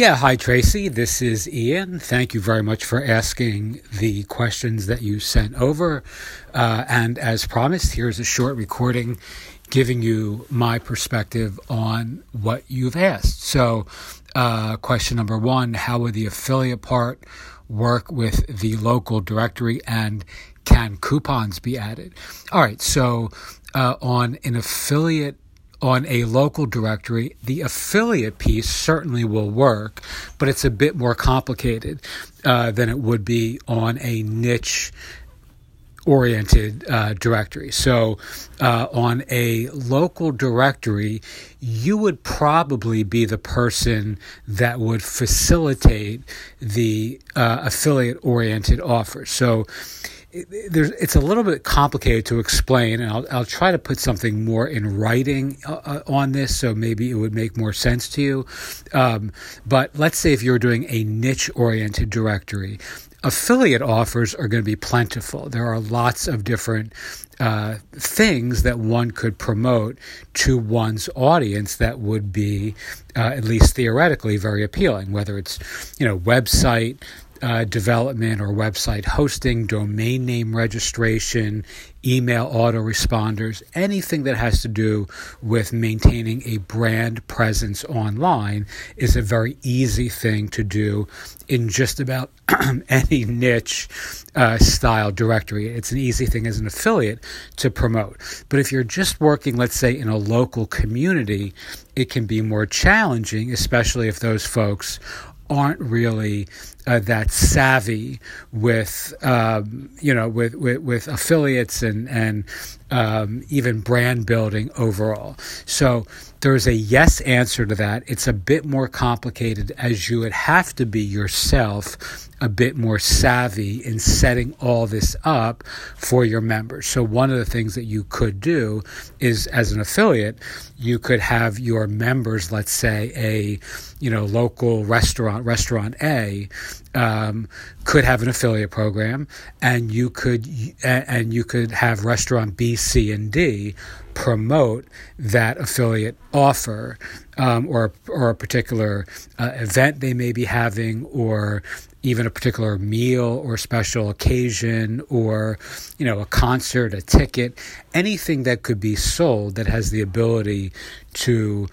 Yeah, hi Tracy. This is Ian. Thank you very much for asking the questions that you sent over. Uh, and as promised, here's a short recording giving you my perspective on what you've asked. So, uh, question number one How would the affiliate part work with the local directory and can coupons be added? All right, so uh, on an affiliate on a local directory, the affiliate piece certainly will work, but it's a bit more complicated uh, than it would be on a niche oriented uh, directory. So, uh, on a local directory, you would probably be the person that would facilitate the uh, affiliate oriented offer. So, there's, it's a little bit complicated to explain, and I'll, I'll try to put something more in writing uh, uh, on this, so maybe it would make more sense to you. Um, but let's say if you're doing a niche oriented directory, affiliate offers are going to be plentiful. There are lots of different uh, things that one could promote to one's audience that would be, uh, at least theoretically, very appealing. Whether it's, you know, website uh, development or website hosting, domain name registration, email autoresponders, anything that has to do with maintaining a brand presence online is a very easy thing to do in just about any niche uh, style directory. It's an easy thing as an affiliate to promote. But if you're just working, let's say, in a local community, it can be more challenging, especially if those folks aren't really uh, that savvy with um, you know with, with, with affiliates and and um, even brand building overall. So there's a yes answer to that. It's a bit more complicated as you would have to be yourself a bit more savvy in setting all this up for your members. So one of the things that you could do is as an affiliate, you could have your members, let's say a, you know, local restaurant, restaurant A, um, could have an affiliate program, and you could and you could have restaurant B, C, and D promote that affiliate offer um, or or a particular uh, event they may be having, or even a particular meal or special occasion, or you know a concert, a ticket, anything that could be sold that has the ability to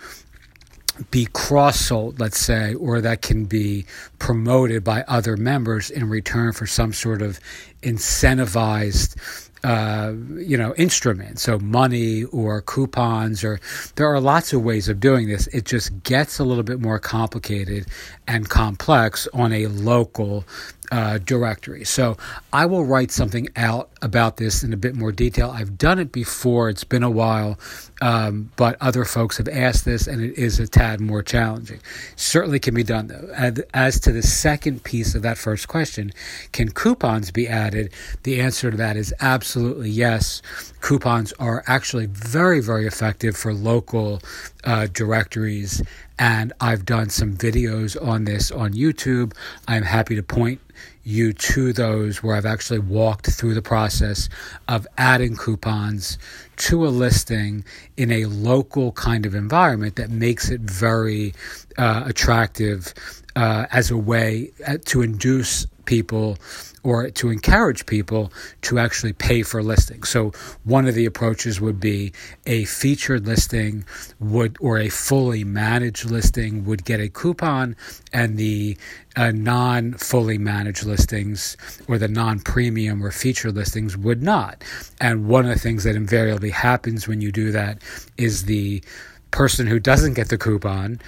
be cross sold, let's say, or that can be promoted by other members in return for some sort of incentivized uh, you know, instrument, so money or coupons, or there are lots of ways of doing this. It just gets a little bit more complicated and complex on a local uh, directory. So I will write something out about this in a bit more detail. I've done it before, it's been a while, um, but other folks have asked this and it is a tad more challenging. Certainly can be done though. As to the second piece of that first question, can coupons be added? The answer to that is absolutely yes. Coupons are actually very, very effective for local uh, directories and I've done some videos on this on YouTube. I'm happy to point you to those where I've actually walked through the process of adding coupons to a listing in a local kind of environment that makes it very uh, attractive uh, as a way uh, to induce people or to encourage people to actually pay for listings. So one of the approaches would be a featured listing would or a fully managed listing would get a coupon and the uh, non fully managed listings or the non premium or featured listings would not. And one of the things that invariably happens when you do that is the person who doesn't get the coupon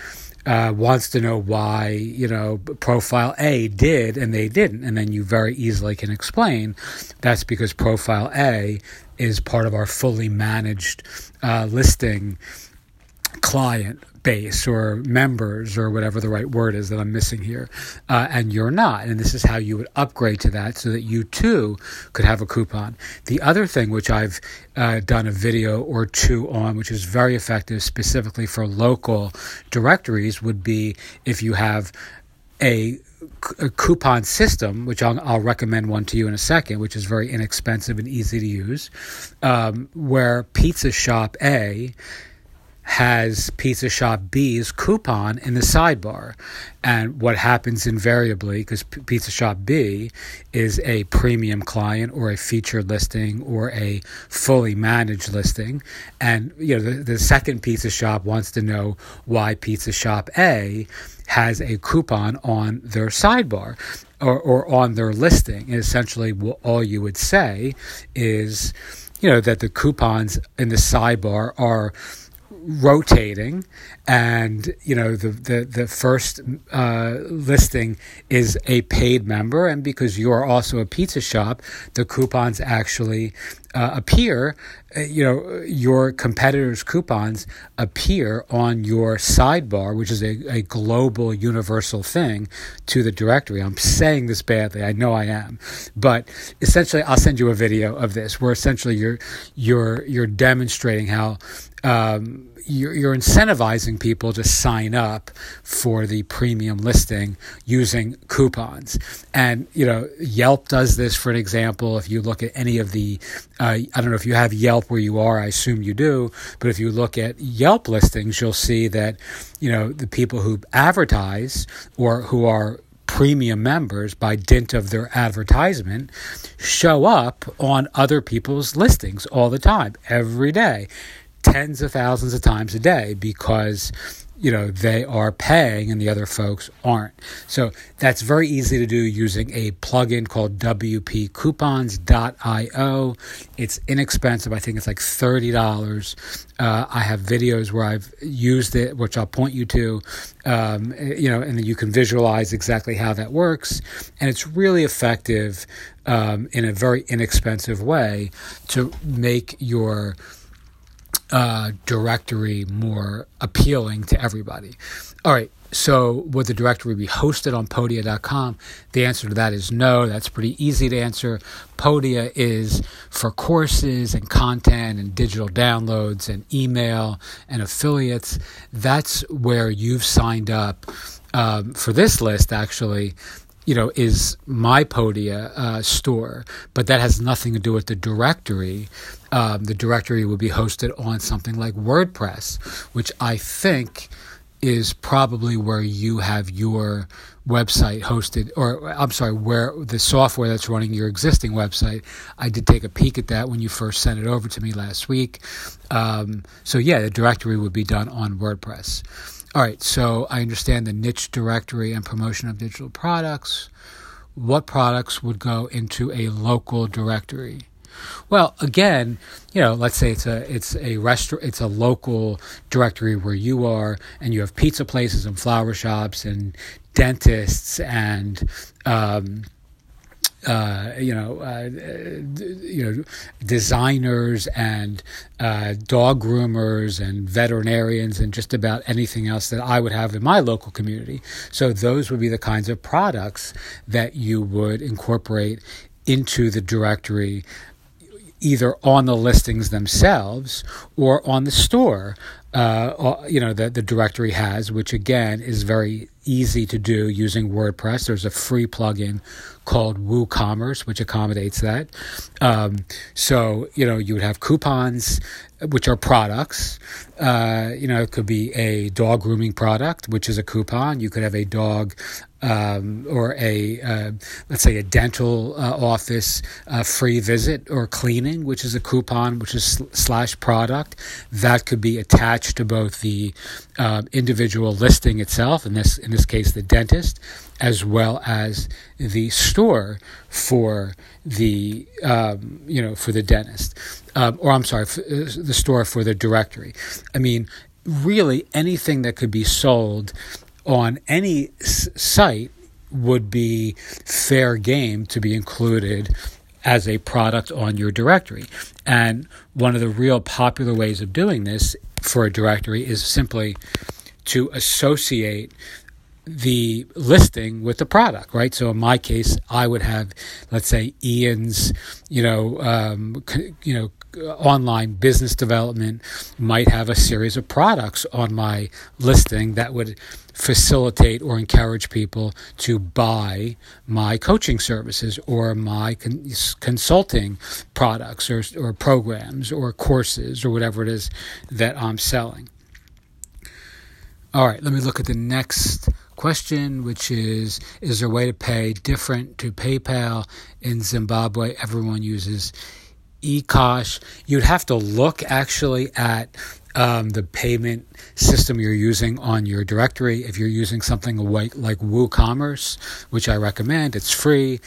uh, wants to know why, you know, profile A did and they didn't. And then you very easily can explain that's because profile A is part of our fully managed uh, listing client base or members or whatever the right word is that I'm missing here, uh, and you're not. And this is how you would upgrade to that so that you too could have a coupon. The other thing, which I've uh, done a video or two on, which is very effective specifically for local directories, would be if you have a a coupon system, which I'll, I'll, recommend one to you in a second, which is very inexpensive and easy to use, um, where Pizza Shop A has Pizza Shop B's coupon in the sidebar. And what happens invariably, because P- Pizza Shop B is a premium client or a featured listing or a fully managed listing, and you know the, the second pizza shop wants to know why Pizza Shop A has a coupon on their sidebar or, or on their listing. And essentially, all you would say is, you know, that the coupons in the sidebar are rotating and you know the the, the first uh, listing is a paid member and because you are also a pizza shop the coupons actually uh, appear uh, you know your competitors coupons appear on your sidebar which is a, a global universal thing to the directory i'm saying this badly i know i am but essentially i'll send you a video of this where essentially you're you're you're demonstrating how um, you're, you're incentivizing people to sign up for the premium listing using coupons. And, you know, Yelp does this, for an example. If you look at any of the, uh, I don't know if you have Yelp where you are, I assume you do, but if you look at Yelp listings, you'll see that, you know, the people who advertise or who are premium members by dint of their advertisement show up on other people's listings all the time every day tens of thousands of times a day because you know they are paying and the other folks aren't. So that's very easy to do using a plugin called wpcoupons.io it's inexpensive. I think it's like $30 uh, i have videos where i've used it which i'll point you to um, you know and you can visualize exactly how that works. And it's really effective um, in a very inexpensive way to make your uh, directory more appealing to everybody. All right, so would the directory be hosted on Podia.com? The answer to that is no. That's pretty easy to answer. Podia is for courses and content and digital downloads and email and affiliates. That's where you've signed up um, for this list, actually you know, is my Podia uh, store, but that has nothing to do with the directory. Um, the directory would be hosted on something like WordPress, which I think is probably where you have your website hosted, or I'm sorry, where the software that's running your existing website. I did take a peek at that when you first sent it over to me last week. Um, so, yeah, the directory would be done on WordPress. All right, so I understand the niche directory and promotion of digital products. What products would go into a local directory? Well, again, you know, let's say it's a it's a restaurant, it's a local directory where you are, and you have pizza places and flower shops and dentists and um, uh, you know, uh, you know, designers and uh, dog groomers and veterinarians and just about anything else that I would have in my local community. So those would be the kinds of products that you would incorporate into the directory either on the listings themselves or on the store uh, you know that the directory has, which again is very easy to do using WordPress. There's a free plugin called WooCommerce, which accommodates that. Um, so you know you would have coupons, which are products. Uh, you know, it could be a dog grooming product, which is a coupon. You could have a dog um, or a uh, let's say a dental uh, office uh, free visit or cleaning, which is a coupon, which is slash product that could be attached to both the uh, individual listing itself, in this in this case the dentist, as well as the store for the um, you know for the dentist, um, or I'm sorry, uh, the store for the directory. I mean, really anything that could be sold on any s- site would be fair game to be included as a product on your directory. And one of the real popular ways of doing this for a directory is simply to associate the listing with the product, right? So in my case, I would have, let's say, Ian's, you know, um, you know, online business development might have a series of products on my listing that would facilitate or encourage people to buy my coaching services or my con- consulting products or, or programs or courses or whatever it is that I'm selling. All right, let me look at the next question, which is Is there a way to pay different to PayPal in Zimbabwe? Everyone uses EcoCash. You'd have to look actually at um, the payment system you're using on your directory. If you're using something like, like WooCommerce, which I recommend, it's free.